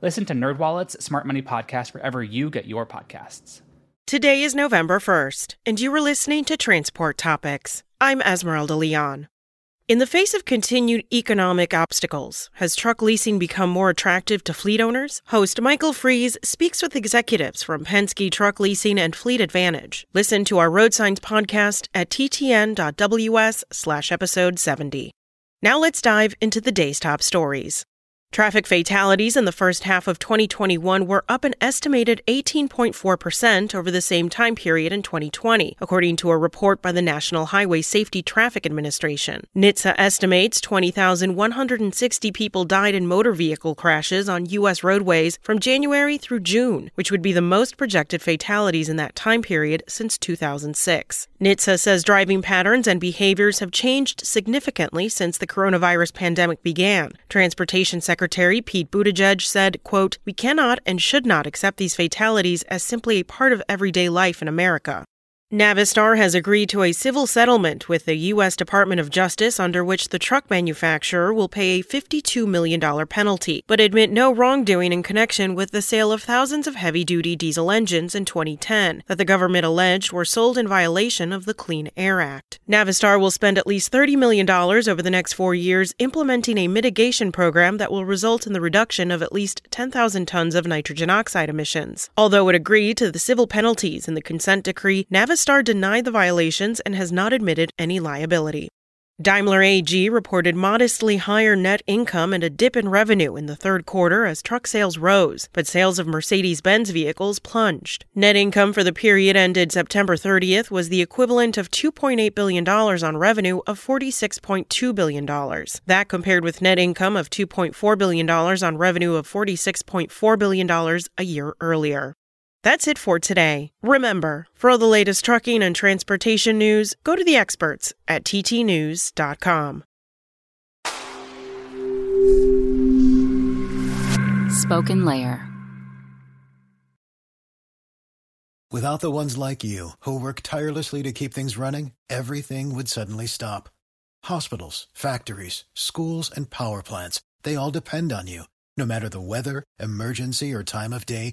Listen to NerdWallet's Smart Money Podcast wherever you get your podcasts. Today is November 1st, and you are listening to Transport Topics. I'm Esmeralda Leon. In the face of continued economic obstacles, has truck leasing become more attractive to fleet owners? Host Michael Freeze speaks with executives from Penske Truck Leasing and Fleet Advantage. Listen to our Road Signs podcast at ttn.ws slash episode 70. Now let's dive into the day's top stories. Traffic fatalities in the first half of 2021 were up an estimated 18.4% over the same time period in 2020, according to a report by the National Highway Safety Traffic Administration. NHTSA estimates 20,160 people died in motor vehicle crashes on U.S. roadways from January through June, which would be the most projected fatalities in that time period since 2006. NHTSA says driving patterns and behaviors have changed significantly since the coronavirus pandemic began. Transportation Secretary Pete Buttigieg said, quote, We cannot and should not accept these fatalities as simply a part of everyday life in America. Navistar has agreed to a civil settlement with the U.S. Department of Justice under which the truck manufacturer will pay a $52 million penalty, but admit no wrongdoing in connection with the sale of thousands of heavy duty diesel engines in 2010 that the government alleged were sold in violation of the Clean Air Act. Navistar will spend at least $30 million over the next four years implementing a mitigation program that will result in the reduction of at least 10,000 tons of nitrogen oxide emissions. Although it agreed to the civil penalties in the consent decree, Navistar Navistar denied the violations and has not admitted any liability. Daimler AG reported modestly higher net income and a dip in revenue in the third quarter as truck sales rose, but sales of Mercedes Benz vehicles plunged. Net income for the period ended September 30th was the equivalent of $2.8 billion on revenue of $46.2 billion. That compared with net income of $2.4 billion on revenue of $46.4 billion a year earlier. That's it for today. Remember, for all the latest trucking and transportation news, go to the experts at ttnews.com. Spoken Layer. Without the ones like you, who work tirelessly to keep things running, everything would suddenly stop. Hospitals, factories, schools, and power plants, they all depend on you. No matter the weather, emergency, or time of day,